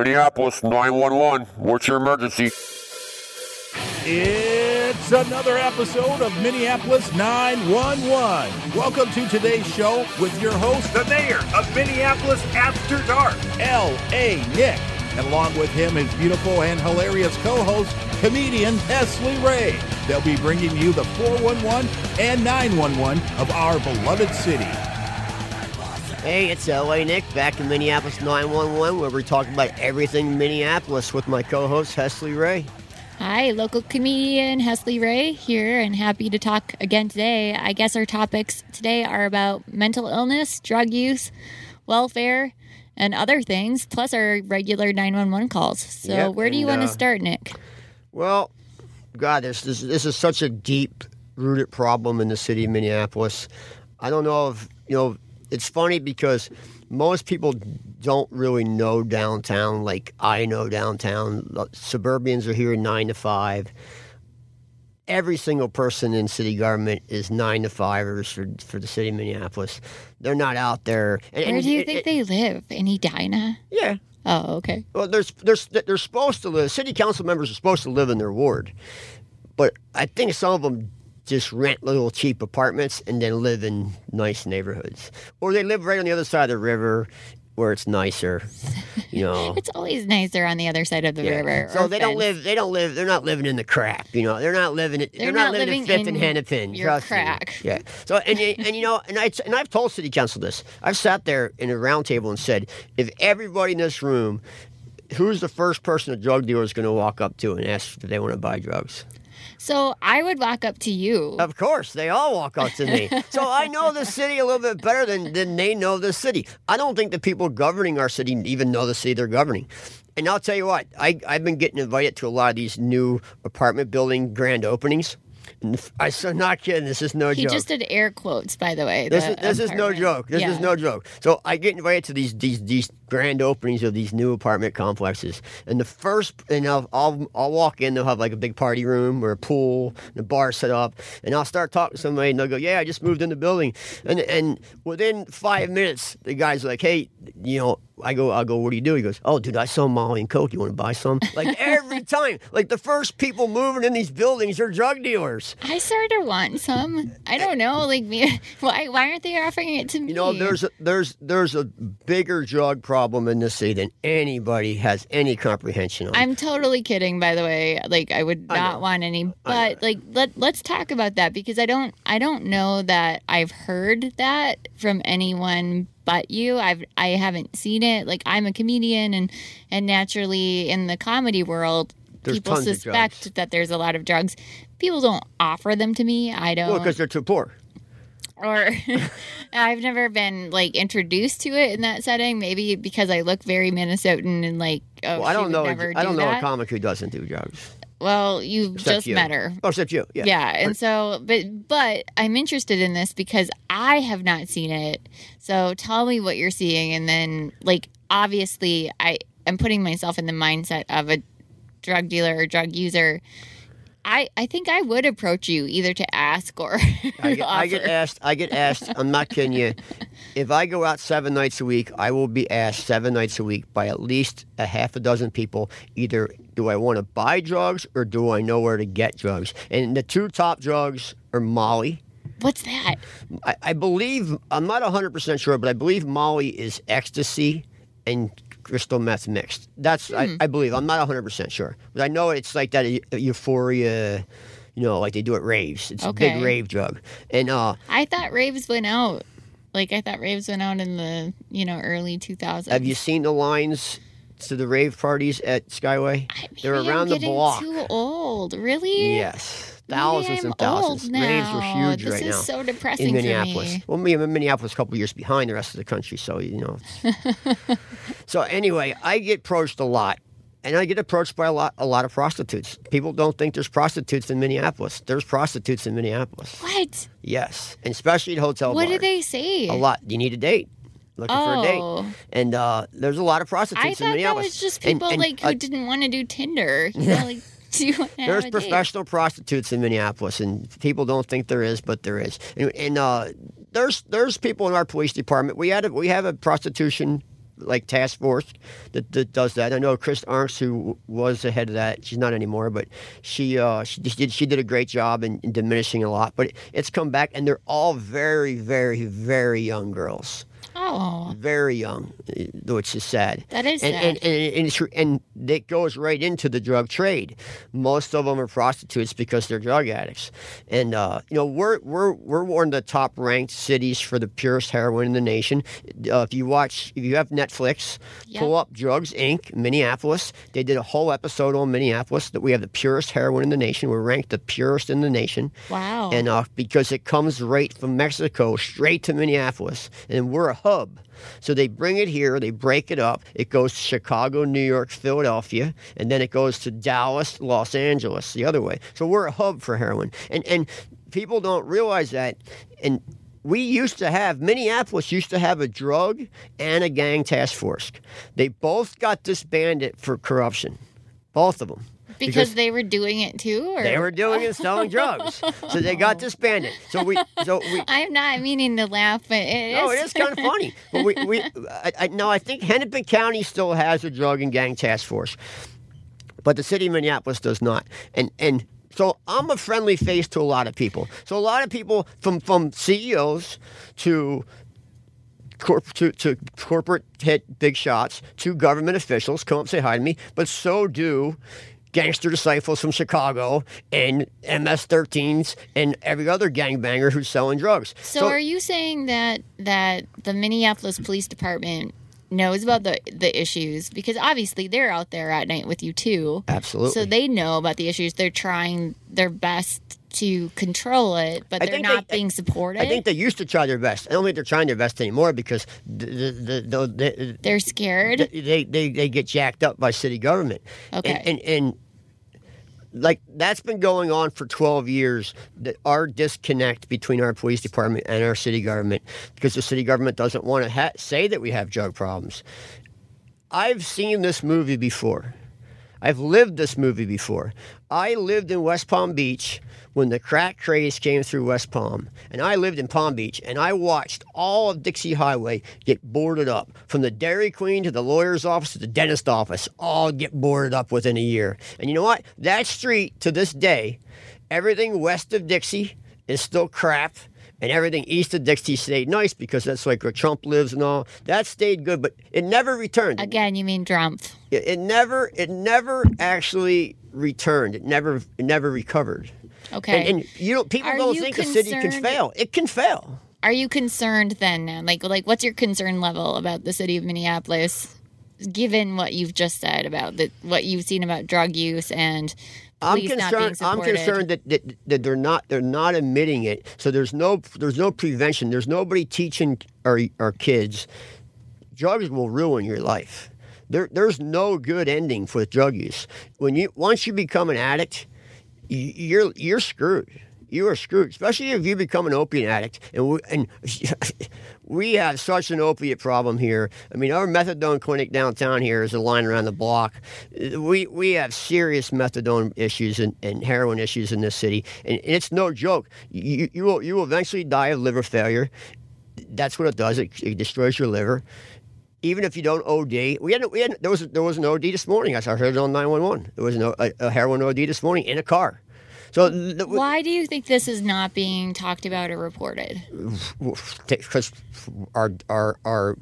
Minneapolis 911. What's your emergency? It's another episode of Minneapolis 911. Welcome to today's show with your host, the mayor of Minneapolis After Dark, L.A. Nick, and along with him, his beautiful and hilarious co-host, comedian Hesley Ray. They'll be bringing you the 411 and 911 of our beloved city. Hey, it's LA Nick back in Minneapolis 911 where we're talking about everything Minneapolis with my co-host Hesley Ray. Hi, local comedian Hesley Ray here and happy to talk again today. I guess our topics today are about mental illness, drug use, welfare, and other things, plus our regular 911 calls. So, Yep, where do you and, want to uh, start, Nick? Well, God, this, this this is such a deep rooted problem in the city of Minneapolis. I don't know if you know. It's funny because most people don't really know downtown like I know downtown. Suburbians are here nine to five. Every single person in city government is nine to fivers for for the city of Minneapolis. They're not out there. And, Where and do you it- think it- they live? In Edina? Yeah, Oh, okay. well, there's, there's, they're supposed to live. City council members are supposed to live in their ward, but I think some of them just rent little cheap apartments and then live in nice neighborhoods, or they live right on the other side of the river where it's nicer. You know. It's always nicer on the other side of the Yeah. river. So they don't live. They don't live. They're not living in the crap. You know. They're not living. It, They're not, not living, in Fifth and Hennepin. your trust me. crack. Yeah. So and and you know and I and I've told city council this. I've sat there in a round table and said, if everybody in this room, who's the first person a drug dealer is going to walk up to and ask if they want to buy drugs? So I would walk up to you. Of course, they all walk up to me. so I know the city a little bit better than, than they know the city. I don't think the people governing our city even know the city they're governing. And I'll tell you what, I, I've been getting invited to a lot of these new apartment building grand openings. I so not kidding. This is no he joke. He just did air quotes, by the way. This the is this is no joke. This Yeah. is no joke. So I get invited to these these these grand openings of these new apartment complexes, and the first and I'll I'll, I'll walk in. They'll have like a big party room or a pool, and a bar set up, and I'll start talking to somebody, and they'll go, "Yeah, I just moved in the building," and and within five minutes, the guy's like, "Hey, you know." I go, I go, what do you do? He goes, oh, dude, I sell Molly and Coke. You want to buy some? Like every time, like the first people moving in these buildings are drug dealers. I sort of want some. I don't know, like me. Why? Why aren't they offering it to me? You know, there's a, there's there's a bigger drug problem in this city than anybody has any comprehension on. I'm totally kidding, by the way. Like, I would I not want any. But like, let let's talk about that because I don't I don't know that I've heard that from anyone but you. I've I haven't seen it. Like, I'm a comedian, and and naturally in the comedy world. There's people suspect that there's a lot of drugs. People don't offer them to me. I don't. well, because they're too poor. or I've never been like introduced to it in that setting. Maybe because I look very Minnesotan and like oh, well, I don't know. Never I don't do know a comic who doesn't do drugs. Well, you Except just you. met her. Oh, except you. Yeah. Yeah, and so, but but I'm interested in this because I have not seen it. So tell me what you're seeing, and then like obviously I am putting myself in the mindset of a drug dealer or drug user. I I think I would approach you either to ask or I get, I get asked. I get asked. I'm not kidding you. If I go out seven nights a week, I will be asked seven nights a week by at least a half a dozen people. Either do I want to buy drugs or do I know where to get drugs? And the two top drugs are Molly. What's that? I, I believe I'm not 100 percent sure, but I believe Molly is ecstasy and crystal meth mixed. That's I, I believe. I'm not 100 percent sure, but I know it's like that eu- euphoria. You know, like they do at raves. It's a big rave drug, and uh, I thought raves went out. Like I thought raves went out in the you know early 2000s. Have you seen the lines to the rave parties at Skyway? I- They're around I'm the block. Too old, really? Yes, thousands and thousands. Old Raves now. are huge this right is now so depressing in Minneapolis. Me. Well, me, I'm in Minneapolis a couple years behind the rest of the country, so you know. so anyway, I get approached a lot, and I get approached by a lot, a lot of prostitutes. People don't think there's prostitutes in Minneapolis. There's prostitutes in Minneapolis. What? Yes, and especially at hotel What bars. did they say? A lot. You need a date. Looking for a Oh. date, and uh, there's a lot of prostitutes I in thought that was just And- people and, like who uh, didn't want to do Tinder. You know, like do you want to There's date? professional prostitutes in Minneapolis, and people don't think there is, but there is. And, and uh, there's there's people in our police department. We had a, we have a prostitution like task force that, that does that. I know Chris Arnks, who was the head of that. She's not anymore, but she uh, she, she did she did a great job in, in diminishing a lot. But it, it's come back, and they're all very, very, very young girls Oh, very young, which is sad. That is and, sad. And, and, and, and it goes right into the drug trade. Most of them are prostitutes because they're drug addicts. And uh, you know, we're we're we're one of the top ranked cities for the purest heroin in the nation. Uh, if you watch, if you have Netflix, Yep. pull up Drugs Inc. Minneapolis. They did a whole episode on Minneapolis that we have the purest heroin in the nation. We're ranked the purest in the nation. wow. And uh, because it comes right from Mexico straight to Minneapolis, and we're a hub. So they bring it here, they break it up. It goes to Chicago, New York, Philadelphia, and then it goes to Dallas, Los Angeles, the other way. So we're a hub for heroin. And and people don't realize that. And we used to have Minneapolis used to have a drug and a gang task force. They both got disbanded for corruption. Both of them. Because they were doing it too, or They were doing it selling drugs, so they got disbanded. So we, so we. I'm not meaning to laugh, but it is. No, it is kind of funny. But we, we, I, I, no, I think Hennepin County still has a drug and gang task force, but the city of Minneapolis does not. And and so I'm a friendly face to a lot of people. So a lot of people, from from CEOs to corp- to, to corporate hit big shots to government officials come up and say hi to me, but so do gangster disciples from Chicago and MS-13s and every other gangbanger who's selling drugs. So, are you saying that that the Minneapolis Police Department knows about the the issues because obviously they're out there at night with you too. Absolutely. So they know about the issues. They're trying their best to control it, but I they're not they- being supported. I think they used to try their best. I don't think they're trying their best anymore because the, the, the, the, they're scared. they, they, they get jacked up by city government. Okay. And, and, and like that's been going on for 12 years that our disconnect between our police department and our city government because the city government doesn't want to ha- say that we have drug problems i've seen this movie before i've lived this movie before i lived in west palm beach when the crack craze came through west palm and i lived in palm beach and i watched all of dixie highway get boarded up from the dairy queen to the lawyer's office to the dentist office all get boarded up within a year and you know what that street to this day everything west of dixie is still crap and everything east of Dixie stayed nice because that's like where Trump lives and all. That stayed good, but it never returned. Again, you mean Trump. It, it never, it never actually returned. It never, it never recovered. Okay. And, and you know, people Are don't think a city can fail. It can fail. Are you concerned then? now? Like, like, what's your concern level about the city of Minneapolis, given what you've just said about the what you've seen about drug use and I'm police not being concerned. I'm concerned that, that that they're not they're not admitting it. So there's no there's no prevention. There's nobody teaching our our kids. Drugs will ruin your life. There there's no good ending for drug use. When you once you become an addict, you're you're screwed. You are screwed, especially if you become an opiate addict. And we, and we have such an opiate problem here. I mean, our methadone clinic downtown here is a line around the block. We we have serious methadone issues and, and heroin issues in this city, and, and it's no joke. You, you will you will eventually die of liver failure. That's what it does. It, it destroys your liver. Even if you don't OD, we had we had there was there was an OD this morning. I heard it on nine one one. There was no, a, a heroin OD this morning in a car. So the, Why do you think this is not being talked about or reported? because our our our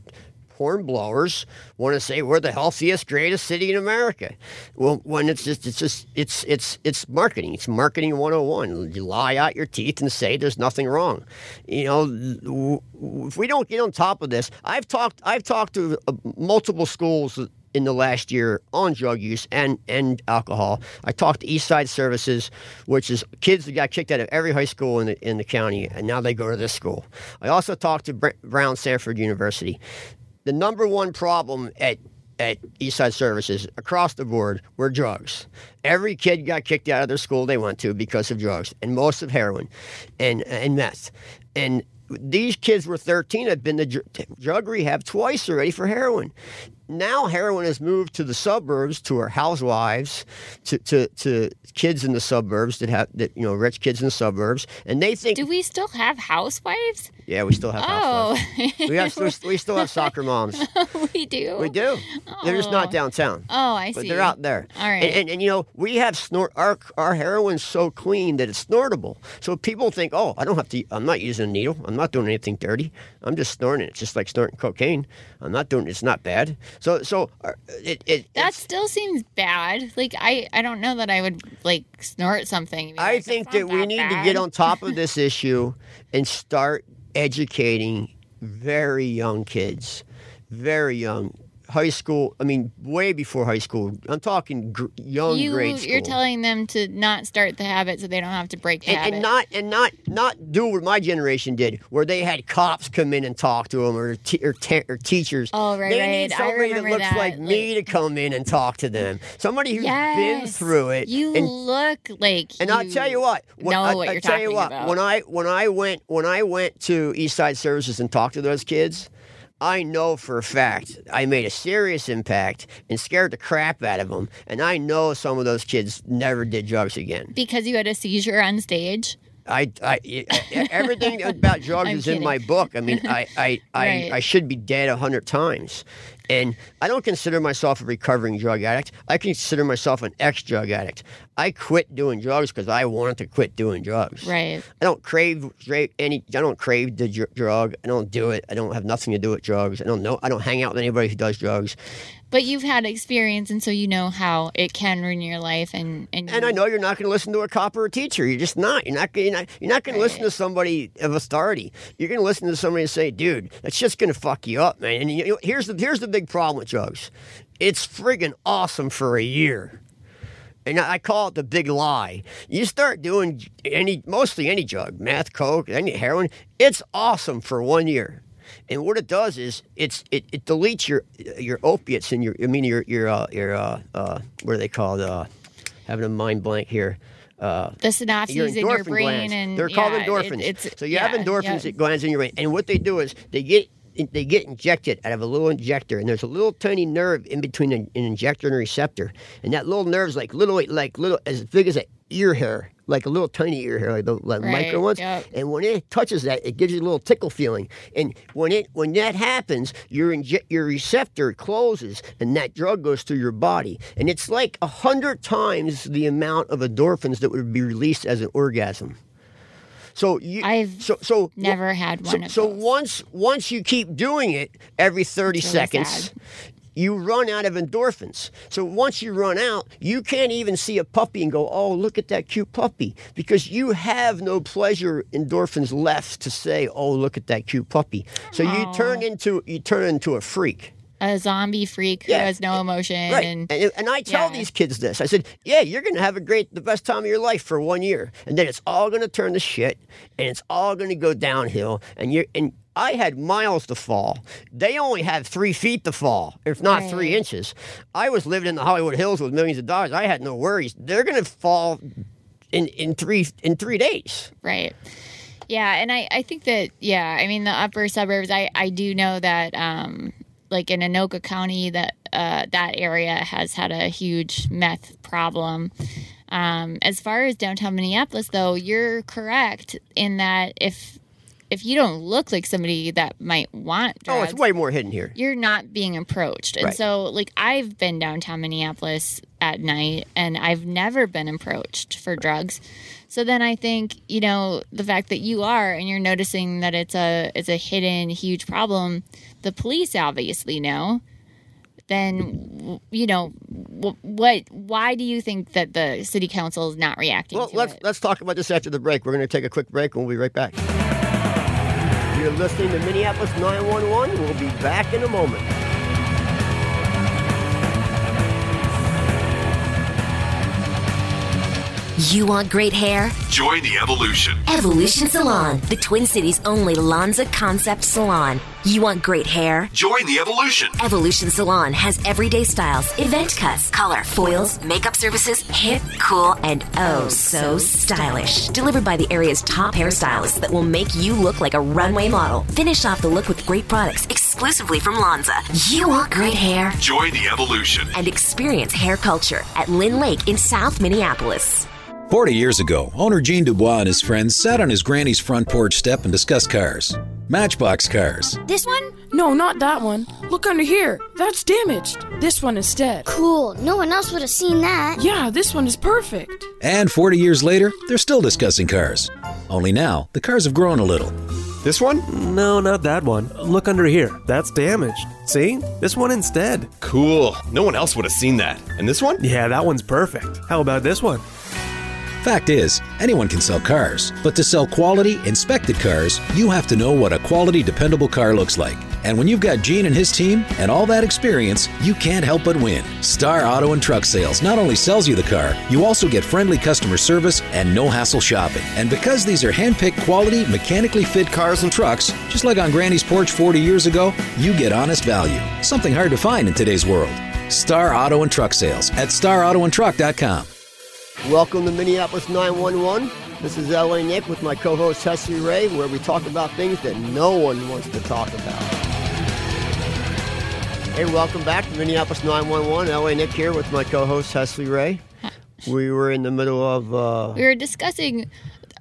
horn blowers want to say we're the healthiest, greatest city in America. Well, when it's just it's just it's it's it's marketing. It's marketing 101. You lie out your teeth and say there's nothing wrong. You know, if we don't get on top of this, I've talked I've talked to uh, multiple schools in the last year on drug use and, and alcohol. I talked to Eastside Services, which is kids that got kicked out of every high school in the, in the county, and now they go to this school. I also talked to Brown Sanford University. The number one problem at at Eastside Services across the board were drugs. Every kid got kicked out of their school they went to because of drugs, and most of heroin and and meth. And these kids were 13, had been to dr- drug rehab twice already for heroin. Now heroin has moved to the suburbs, to our housewives, to, to, to kids in the suburbs that have that you know rich kids in the suburbs, and they think Do we still have housewives? yeah we still have Oh, housewives. We have we still have soccer moms. we do. We do. They're just not oh. downtown. Oh, I see. But see. they're out there. All right. And, and, and, you know, we have snort our our heroin's so clean that it's snortable. So people think, oh, I don't have to. I'm not using a needle. I'm not doing anything dirty. I'm just snorting it. It's just like snorting cocaine. I'm not doing. It's not bad. So so uh, it it. That still seems bad. Like I, I don't know that I would like snort something. I like, think "It's that not we need to get on top of this issue and start educating very young kids, very young. High school, I mean, way before high school. I'm talking gr- young You, grade school. you're telling them to not start the habit so they don't have to break the and, habit. and not and not not do what my generation did, where they had cops come in and talk to them, or te- or, te- or teachers. Oh, right, they right. need I somebody that looks that, like me to come in and talk to them. Somebody who's been through it. You and, look like. and I'll tell you what. When, know I, what I you're tell you what. about. When I when I went when I went to East Side Services and talked to those kids. I know for a fact I made a serious impact and scared the crap out of them. And I know some of those kids never did drugs again. because you had a seizure on stage. I, I, everything about drugs I'm is in my book. I mean, I, I, I, Right. I should be dead a hundred times, and I don't consider myself a recovering drug addict. I consider myself an ex-drug addict. I quit doing drugs because I wanted to quit doing drugs. Right. I don't crave any. I don't crave the dr- drug. I don't do it. I don't have nothing to do with drugs. I don't know. I don't hang out with anybody who does drugs. But you've had experience, and so you know how it can ruin your life. And and, And I know you're not going to listen to a cop or a teacher. You're just not. You're not. You're not, you're not going to listen to somebody of authority. You're going to listen to somebody and say, "Dude, that's just going to fuck you up, man." And you know, here's the here's the big problem with drugs. It's friggin' awesome for a year. And I call it the big lie. You start doing any, mostly any drug, meth, coke, any heroin. It's awesome for one year, and what it does is it's it, it deletes your your opiates and your I mean your your uh, your uh, uh, what are they called? Uh, having a mind blank here. Uh, the synapses your in your brain, glands. and they're called yeah, it- endorphins. it's, so you yeah, have endorphins yeah. glands in your brain, and what they do is they get they get injected out of a little injector, and there's a little tiny nerve in between an, an injector and a receptor, and that little nerve's like little like little as big as an ear hair, like a little tiny ear hair, like the like Right, micro ones. yep. And when it touches that, it gives you a little tickle feeling. And when it when that happens, your inje- your receptor closes, and that drug goes through your body. And it's like a hundred times the amount of endorphins that would be released as an orgasm. So you, I've so so Never had so, one of so those. once once you keep doing it every 30 really seconds sad. you run out of endorphins so once you run out you can't even see a puppy and go oh look at that cute puppy because you have no pleasure endorphins left to say oh look at that cute puppy so you turn oh. into you turn into a freak a zombie freak Yeah. who has no emotion Right. and And, and I tell Yeah. these kids this. I said, yeah, you're going to have a great, the best time of your life for one year. And then it's all going to turn to shit and it's all going to go downhill. And you're, and I had miles to fall. They only have three feet to fall, if not three inches. I was living in the Hollywood Hills with millions of dollars. I had no worries. They're going to fall in, in three, in three days. Right. Yeah, and I, I think that yeah, I mean the upper suburbs. I, I do know that um, like in Anoka County, that uh, that area has had a huge meth problem. Um, as far as downtown Minneapolis, though, you're correct in that if if you don't look like somebody that might want drugs, Oh, it's way more hidden here. you're not being approached. And Right. so, like, I've been downtown Minneapolis at night and I've never been approached for drugs. So then I think, you know, the fact that you are and you're noticing that it's a it's a hidden huge problem, the police obviously know. Then you know what? Why do you think that the city council is not reacting Well, to let's it? let's talk about this after the break. We're going to take a quick break and we'll be right back. You're listening to Minneapolis 911. We'll be back in a moment. You want great hair? Join the evolution. Evolution Salon, the Twin Cities' only Lanza concept salon. You want great hair? Join the evolution. Evolution Salon has everyday styles, event cuts, color, foils, makeup services, hip, cool, and oh so stylish. Delivered by the area's top hairstylists that will make you look like a runway model. Finish off the look with great products exclusively from Lanza. You want great hair? Join the evolution. And experience hair culture at Lyn-Lake in South Minneapolis. 40 years ago, owner Gene Dubois and his friends sat on his granny's front porch step and discussed cars. Matchbox cars. This one? No, not that one. Look under here. That's damaged. This one instead. Cool. No one else would have seen that. Yeah, this one is perfect. And 40 years later, they're still discussing cars. Only now, the cars have grown a little. This one? No, not that one. Look under here. That's damaged. See? This one instead. Cool. No one else would have seen that. And this one? Yeah, that one's perfect. How about this one? Fact is, anyone can sell cars, but to sell quality, inspected cars, you have to know what a quality, dependable car looks like. And when you've got Gene and his team and all that experience, you can't help but win. Star Auto and Truck Sales not only sells you the car, you also get friendly customer service and no hassle shopping. And because these are hand-picked quality, mechanically fit cars and trucks, just like on Granny's porch 40 years ago, you get honest value. Something hard to find in today's world. Star Auto and Truck Sales at starautoandtruck.com. Welcome to Minneapolis 911. This is LA Nick with my co host Hessie Ray, where we talk about things that no one wants to talk about. Hey, welcome back to Minneapolis 911. LA Nick here with my co host Hessie Ray. We were in the middle of. Uh, We were discussing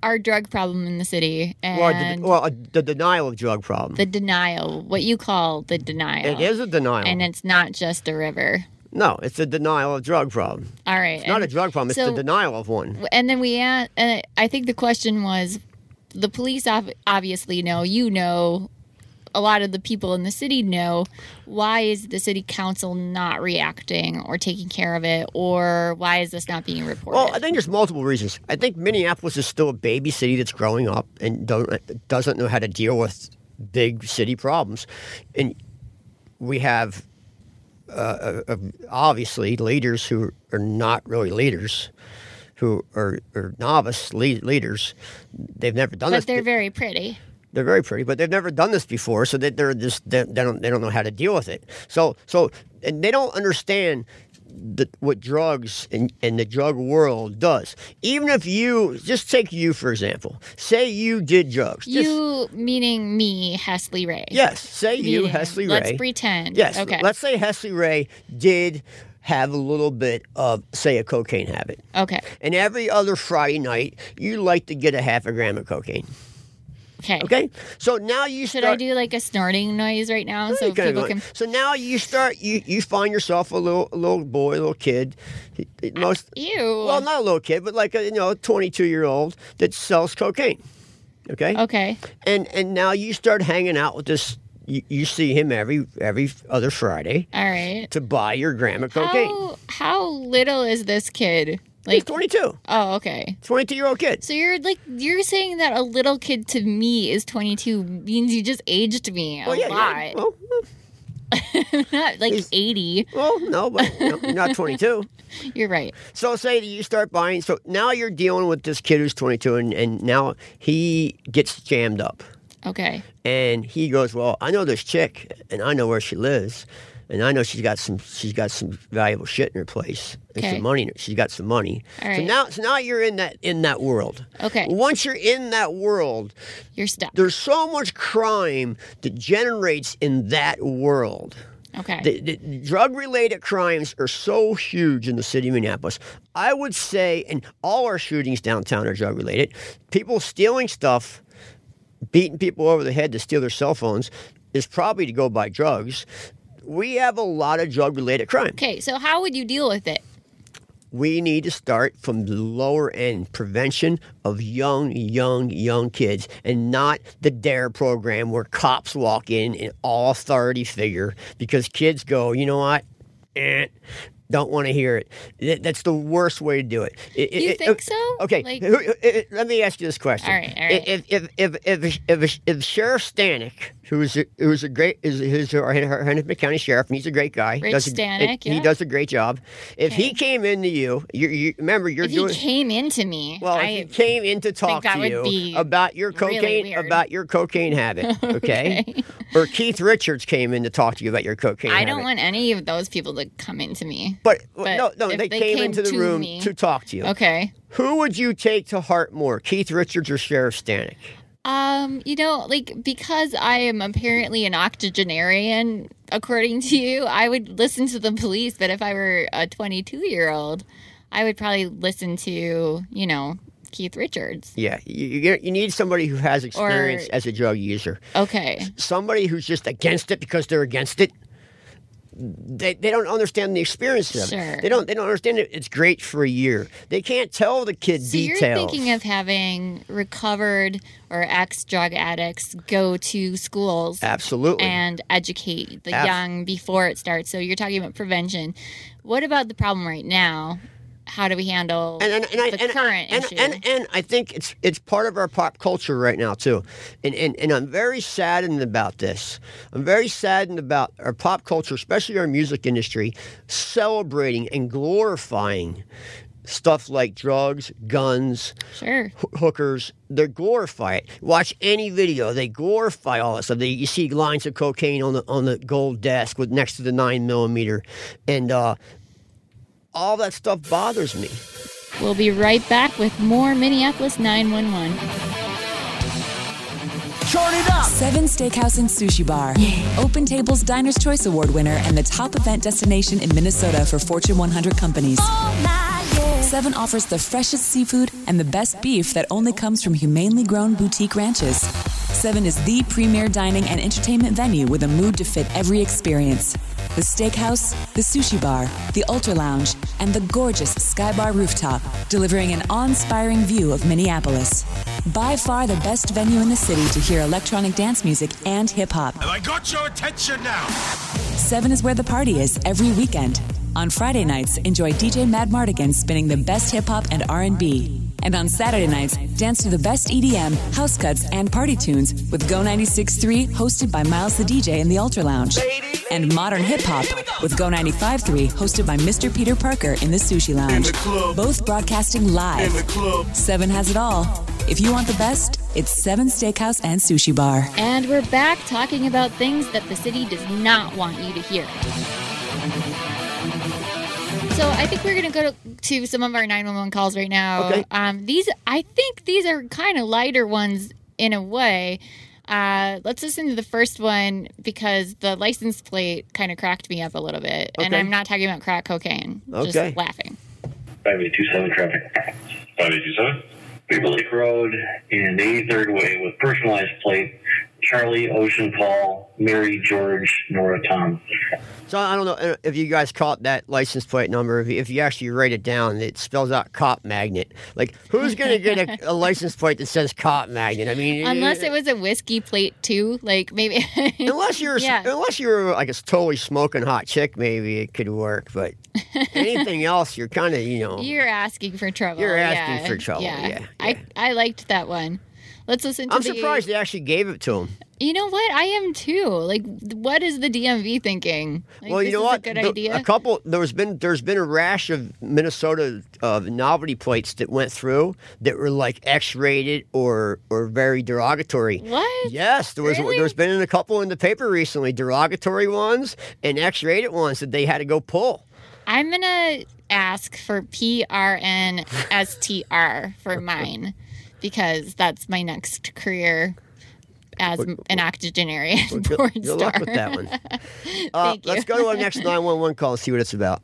our drug problem in the city well, and the, well, uh, the denial of drug problem. the denial, what you call the denial. it is a denial. And it's not just a river. No, it's a denial of drug problem. All right. It's not a drug problem, it's so- the denial of one. And then we, a- and I think the question was the police ob- obviously know, you know, a lot of the people in the city know why is the city council not reacting or taking care of it or why is this not being reported Well, I think there's multiple reasons. I think Minneapolis is still a baby city that's growing up and don't, doesn't know how to deal with big city problems. And we have uh, uh, obviously leaders who are not really leaders, who are, are novice lead, leaders. They've never done this. but they're very pretty they're very pretty, but they've never done this before, so that they're just they, they don't they don't know how to deal with it. So so and they don't understand the, what drugs and, and the drug world does. Even if you just take you for example, say you did drugs. Just- you meaning me Hesley Ray yes, say you Meaning- Ray. let's pretend Yes, okay let's say Hesley Ray did have a little bit of say a cocaine habit. okay And every other Friday night, you like to get a half a gram of cocaine. Okay Okay, so now you should start, I do like a snorting noise right now so people can So now you start. You, you find yourself a little a little boy, a little kid. He- Most ew well, not a little kid, but like a you know, twenty two year old that sells cocaine. Okay. okay And and now you start hanging out with this. You, you see him every every other Friday all right to buy your of cocaine. how how little is this kid He's like 22. oh okay 22 year old kid. So you're like you're saying that a little kid to me is 22 means you just aged me a Well, yeah, lot. yeah. Well, Not like 80. well, no, but you're not 22. You're right. So say that you start buying. So now you're dealing with this kid who's 22, and, and now he gets jammed up, Okay. and he goes, "Well, I know this chick, and I know where she lives, and I know she's got some she's got some valuable shit in her place, and Okay. some money. in her- She's got some money. All So now, so now you're in that in that world. Okay. Once you're in that world, You're stuck. there's so much crime that generates in that world. Okay. The, the drug related crimes are so huge in the city of Minneapolis. I would say, and all our shootings downtown are drug related. People stealing stuff, beating people over the head to steal their cell phones is probably to go buy drugs. We have a lot of drug related crime. okay, so how would you deal with it? We need to start from the lower end prevention of young, young, young kids and not the DARE program where cops walk in in all authority figure because kids go, you know what? Eh, don't want to hear it. That's the worst way to do it. It- You it- think so? Okay. Like- uh, uh, let me ask you this question. All right, all right. If, if, if, if, if, if Sheriff Stanek, who's a, who's a great is who's our Hennepin County Sheriff, and he's a great guy. Rich does a, Stanek, He yeah. does a great job. If he came into you, you, you remember you're if doing. he came into me, well, I if he came in to talk to you about your cocaine weird. about your cocaine habit, okay? Okay. or Keith Richards came in to talk to you about your cocaine I habit. don't want any of those people to come into me. But, But no, no, they, they came, came into the room me- to talk to you. Okay. Who would you take to heart more, Keith Richards or Sheriff Stanek? Um, you know, like because I am apparently an octogenarian, according to you, I would listen to the police. But if I were a 22 year old, I would probably listen to, you know, Keith Richards. Yeah, you, you, need somebody who has experience Or- as a drug user. Okay. Somebody who's just against it because they're against it. They, they don't understand the experience of Sure. it. They don't they don't understand it. It's great for a year. They can't tell the kid So details. you're thinking of having recovered or ex drug addicts go to schools Absolutely. and educate the Abs- young before it starts. So you're talking about prevention. What about the problem right now? How do we handle and, and, and I, the and, current and, issue? and, and I think it's it's part of our pop culture right now too, and, and and I'm very saddened about this. I'm very saddened about our pop culture, especially our music industry, celebrating and glorifying stuff like drugs, guns, sure, hookers. They glorify it. Watch any video; they glorify all that stuff. They, you see lines of cocaine on the on the gold desk with next to the nine millimeter, and uh, all that stuff bothers me. We'll be right back with more Minneapolis 911. Turn it up! Seven Steakhouse and Sushi Bar. OpenTable's Diner's Choice Award winner and the top event destination in Minnesota for Fortune 100 companies. Oh, Seven offers the freshest seafood and the best beef that only comes from humanely grown boutique ranches. Seven is the premier dining and entertainment venue with a mood to fit every experience. The steakhouse, the sushi bar, the ultra lounge, and the gorgeous Sky Bar rooftop, delivering an awe-inspiring view of Minneapolis. By far the best venue in the city to hear electronic dance music and hip hop. Have I got your attention now? Seven is where the party is every weekend. On Friday nights, enjoy DJ Mad Mardigan spinning the best hip hop and R&B. And on Saturday nights, dance to the best EDM, house cuts, and party tunes with Go 96.3 hosted by Miles the DJ in the Ultra Lounge. And modern hip hop with Go 95.3 hosted by Mr. Peter Parker in the Sushi Lounge. Both broadcasting live. Seven has it all. If you want the best, it's Seven Steakhouse and Sushi Bar. And we're back talking about things that the city does not want you to hear. So I think we're gonna go to, to some of our 911 calls right now. Okay. Um, these I think these are kind of lighter ones in a way. Uh, let's listen to the first one because the license plate kind of cracked me up a little bit, and I'm not talking about crack cocaine. Okay. Just laughing. 5827 traffic. 5827? Beaver Lake Road and 83rd Way with personalized plate. Charlie, Ocean, Paul, Mary, George, Nora, Tom. So I don't know if you guys caught that license plate number. If you, if you actually write it down, it spells out cop magnet. Like, who's going to get a, a license plate that says cop magnet? I mean, Unless it was a whiskey plate too, like maybe. unless you're yeah. unless you're like a totally smoking hot chick, maybe it could work. But anything else, you're kind of you know. You're asking for trouble. You're asking yeah. for trouble, yeah, I I liked that one. Let's listen to I'm the. surprised they actually gave it to him. You know what? I am too. Like, what is the DMV thinking? Like, well, you know what? A good The- idea. A couple. There's been there's been a rash of Minnesota uh, novelty plates that went through that were like X-rated or or very derogatory. What? Yes, there was. Really? There's been a couple in the paper recently, derogatory ones and X-rated ones that they had to go pull. I'm gonna ask for PRNSTR for mine because that's my next career as What- an octogenarian Well, porn good star. luck with that one. Uh, you. let's go to our next 911 call and see what it's about.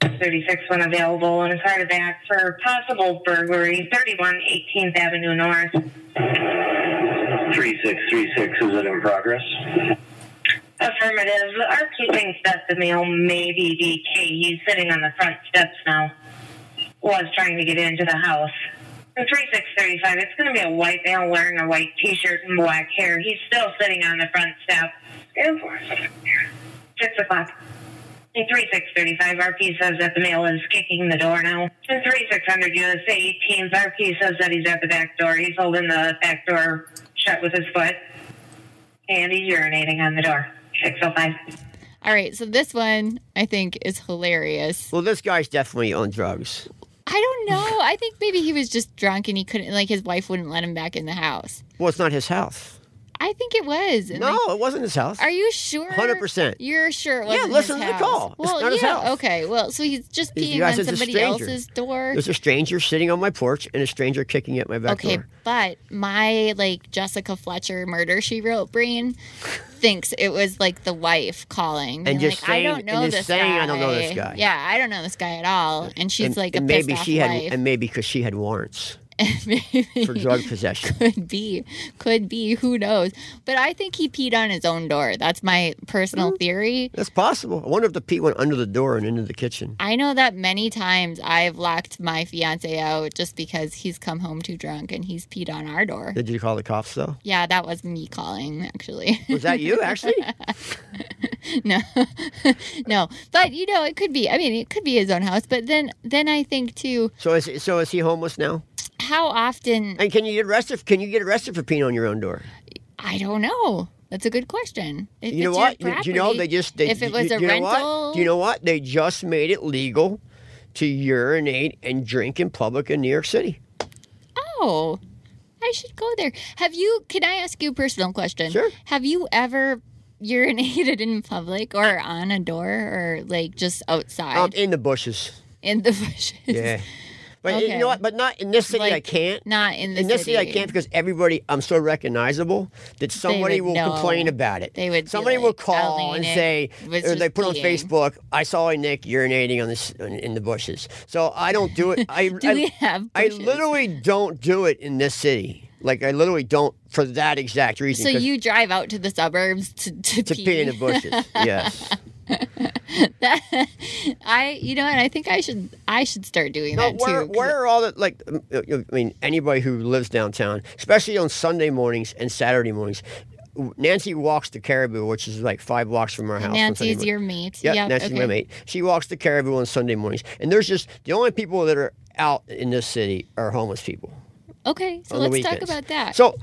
36 one available and a card back for possible burglary, 31 18th Avenue North. 3636, is it in progress? Affirmative. Our keeping says the male may be DK. He's sitting on the front steps now. Was trying to get into the house. And 3635, it's going to be a white male wearing a white t shirt and black hair. He's still sitting on the front step. 6 o'clock. And 3635 RP says that the male is kicking the door now. And 3600 USA 18th RP says that he's at the back door. He's holding the back door shut with his foot. And he's urinating on the door. 605. All right, so this one I think is hilarious. Well, this guy's definitely on drugs. I don't know. I think maybe he was just drunk and he couldn't, like, his wife wouldn't let him back in the house. Well, it's not his house. I think it was. And, No, like, it wasn't his house. are you sure? 100%. You're sure it wasn't Yeah, listen to the call. It's Well, his yeah, house. okay. Well, so he's just peeing on somebody else's door. There's a stranger sitting on my porch and a stranger kicking at my back Okay, door. but my like Jessica Fletcher murder she wrote brain thinks it was like the wife calling And just like, saying- I don't know this saying, guy. "I don't know this guy." Yeah, I don't know this guy at all. And she's and, like a and maybe she had, and maybe because she had warrants Maybe. for drug possession. Could be, could be. Who knows? But I think he peed on his own door. That's my personal Mm. theory. That's possible. I wonder if the pee went under the door and into the kitchen. I know that many times I've locked my fiance out just because he's come home too drunk and he's peed on our door. Did you call the cops though? Yeah, that was me calling, actually. Was that you actually? no, no, but you know, it could be. I mean, it could be his own house. But then, then I think too, So is so is he homeless now? How often? And can you get arrested? Can you get arrested for peeing on your own door? I don't know. That's a good question. If you know what? You, do you know they just they, if it was you, a you rental. Do you know what? They just made it legal to urinate and drink in public in New York City. oh, I should go there. Have you? Can I ask you a personal question? Sure. Have you ever urinated in public or on a door or like just outside Um, in the bushes. in the bushes? Yeah. But you know what? But not in this city. I can't. Not in in this city, I can't because everybody. I'm so recognizable that somebody will know. complain about it. They would Somebody like, will call and say, or they put on. Facebook, "I saw a Nick urinating on this in in the bushes." So I don't do it. I Do I, we have Bushes? I literally don't do it in this city. Like I literally don't for that exact reason. So you drive out to the suburbs to, to, to pee in the bushes. yes. I, you know, and I think I should, I should start doing No, that where, too. where are all the like? um, I mean, anybody who lives downtown, especially on Sunday mornings and Saturday mornings. Nancy walks to Caribou, which is like five blocks from our house. Nancy's your mate. Yep, Yep, Nancy's my mate. She walks to Caribou on Sunday mornings, and there's just the only people that are out in this city are homeless people. Okay, so let's talk about that. So,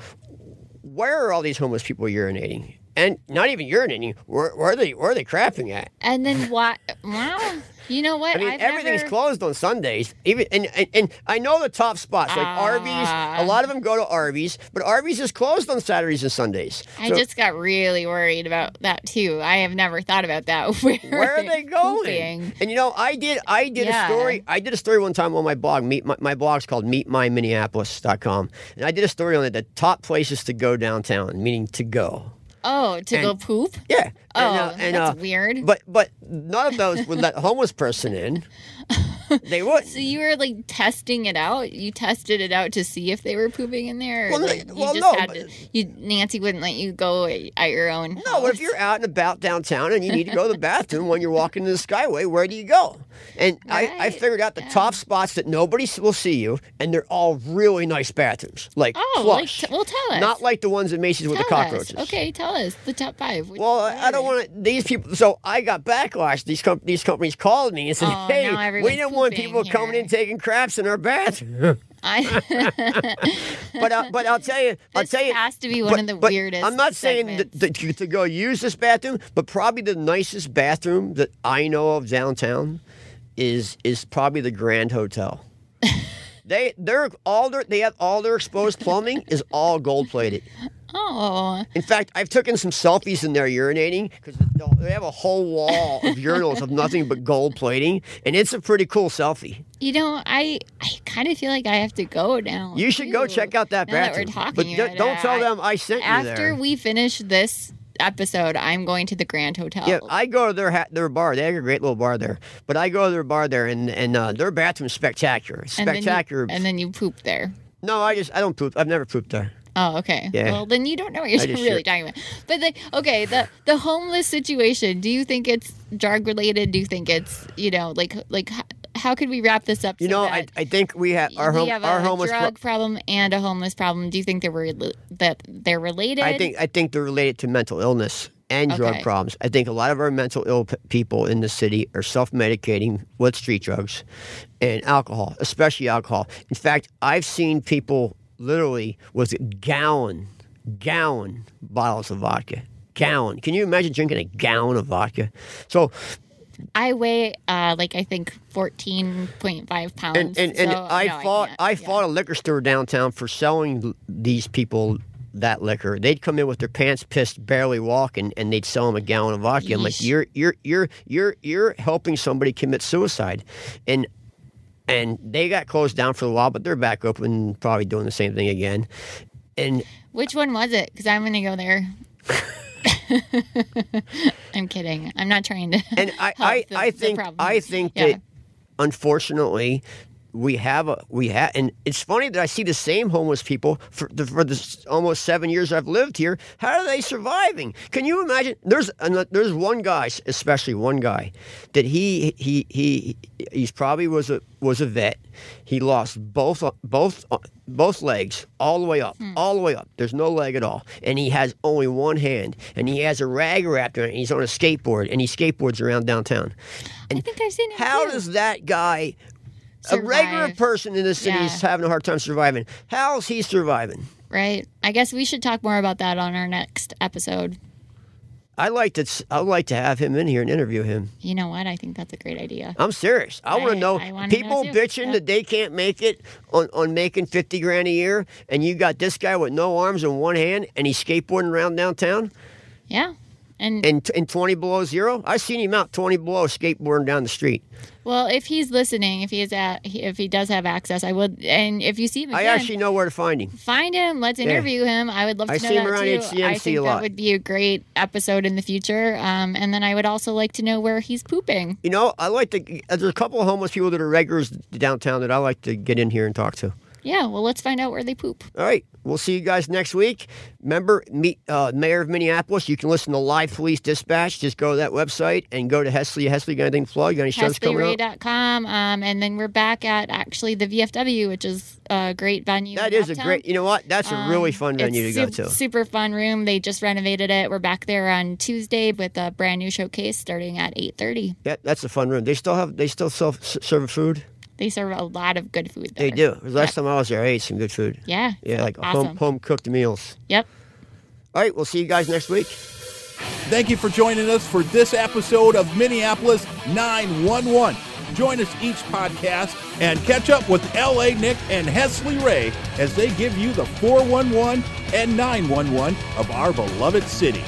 where are all these homeless people urinating? And not even urinating. Where, where are they? Where are they crapping at? and then what? Well, you know what? I mean, I've everything's never, closed on Sundays. Even and, and and I know the top spots like Arby's. Ah. A lot of them go to Arby's, but Arby's is closed on Saturdays and Sundays. I So just got really worried about that too. I have never thought about that. Where, where are they going? pooping? And you know, I did I did Yeah. a story. I did a story one time on my blog. Meet my, my blog's called meetmyminneapolis.com. And I did a story on it, the top places to go downtown, meaning to go. Oh, to go poop? Yeah. Uh, oh, and that's uh, weird. But but none of those would let a homeless person in. They would. So you were like testing it out. You tested it out to see if they were pooping in there. Well, no- like, you well, just no, had to. You Nancy wouldn't let you go at your own. No, but if you're out and about downtown and you need to go to the bathroom when you're walking to the Skyway, where do you go? And I, I figured out the top spots that nobody will see you, and they're all really nice bathrooms, like Oh, like, t- well, tell us. Not like the ones at Macy's with the Tell us. cockroaches. Okay, tell us the top five. Which- Well, I don't want to. These people. So I got backlash. These com- these companies called me and said, Oh, "Hey, we didn't want people coming in taking craps in our bathroom." I, but uh, but I'll tell you, I'll tell you, has to be one but- of the weirdest I'm not saying to, to go use this bathroom, but probably the nicest bathroom that I know of downtown is is probably the Grand Hotel. they they're all their they have all their exposed plumbing is all gold plated. Oh, In fact, I've taken some selfies in there urinating because they have a whole wall of urinals of nothing but gold plating, and it's a pretty cool selfie. you know, I I kind of feel like I have to go now. You should go check out that that bathroom. we're talking but about don't, don't it. tell them I sent you there. After we finish this episode, I'm going to the Grand Hotel. Yeah, I go to their ha- their bar. They have a great little bar there. But I go to their bar there, and and uh, their bathroom's spectacular. and then you- Spectacular. and then you poop there. no, I just I don't poop. I've never pooped there. Oh, okay. Yeah. Well, then you don't know what you're really should. talking about. But the okay, the the homeless situation. Do you think it's drug related? Do you think it's you know like like how could we wrap this up? You so know, I I think we have our we home have our a homeless. pro- drug problem and a homeless problem. Do you think they were that they're related? I think I think they're related to mental illness and drug Okay. problems. I think a lot of our mental ill p- people in the city are self-medicating with street drugs and alcohol, especially alcohol. In fact, I've seen people literally was gallon gallon bottles of vodka. Gallon. Can you imagine drinking a gallon of vodka? So I weigh uh, like I think fourteen point five pounds. and and, and so, I no, fought can't. I, fought a liquor store downtown for selling these people that liquor. They'd come in with their pants pissed, barely walking, and they'd sell them a gallon of vodka. I'm like, you're you're you're you're you're helping somebody commit suicide, and and they got closed down for a while, but they're back open, probably doing the same thing again. And Which one was it? Because I'm gonna go there. I'm kidding. I'm not trying to. and I, I, the- I think. I think Yeah. that unfortunately we have a we have and it's funny that I see the same homeless people for the for the almost seven years I've lived here. How are they surviving? Can you imagine? There's there's one guy, especially one guy, that he he he he's probably was a was a vet. He lost both both both legs all the way up, hmm. all the way up. There's no leg at all, and he has only one hand, and he has a rag wrapped around. it, And he's on a skateboard, and he skateboards around downtown. I think I've seen him. How too. does that guy, a regular person in the city, is having a hard time surviving? How's he surviving? Right. I guess we should talk more about that on our next episode. I like to. s- I'd like to have him in here and interview him. You know what? I think that's a great idea. I'm serious. I, want I- to know wanna know people too. bitching Yeah. that they can't make it on, on making fifty grand a year, and you got this guy with no arms and one hand, and he's skateboarding around downtown Yeah. And in in twenty below zero. I've seen him out twenty below skateboarding down the street. well, if he's listening, if he is at, if he does have access, I would. And if you see him, I actually know where to find him. find him. Let's Yeah. interview him. I would love to I know see him that around too. HCMC I a think lot. that would be a great episode in the future. Um, and then I would also like to know where he's pooping. You know, I like to. There's a couple of homeless people that are regulars downtown that I like to get in here and talk to. Yeah. Well, let's find out where they poop. All right. We'll see you guys next week. Remember, meet uh, Mayor of Minneapolis. You can listen to Live Police Dispatch. Just go to that website and go to Hesley. Hesley, got anything to plug? Got any shows coming up? HesleyRay.com. Um, and then we're back at actually the VFW, which is a great venue. That is is a great. You know what? That's a really Um, fun venue to it's go to. Super fun room. They just renovated it. We're back there on Tuesday with a brand new showcase starting at 8:30. Yeah, that's a fun room. They still have. They still sell, s- serve food. They serve a lot of good food there. They do. The last time I was there, I ate some good food. Yeah. Yeah, like Awesome. home home cooked meals. Yep. All right. We'll see you guys next week. Thank you for joining us for this episode of Minneapolis 911. Join us each podcast and catch up with LA Nick and Hesley Ray as they give you the 411 and 911 of our beloved city.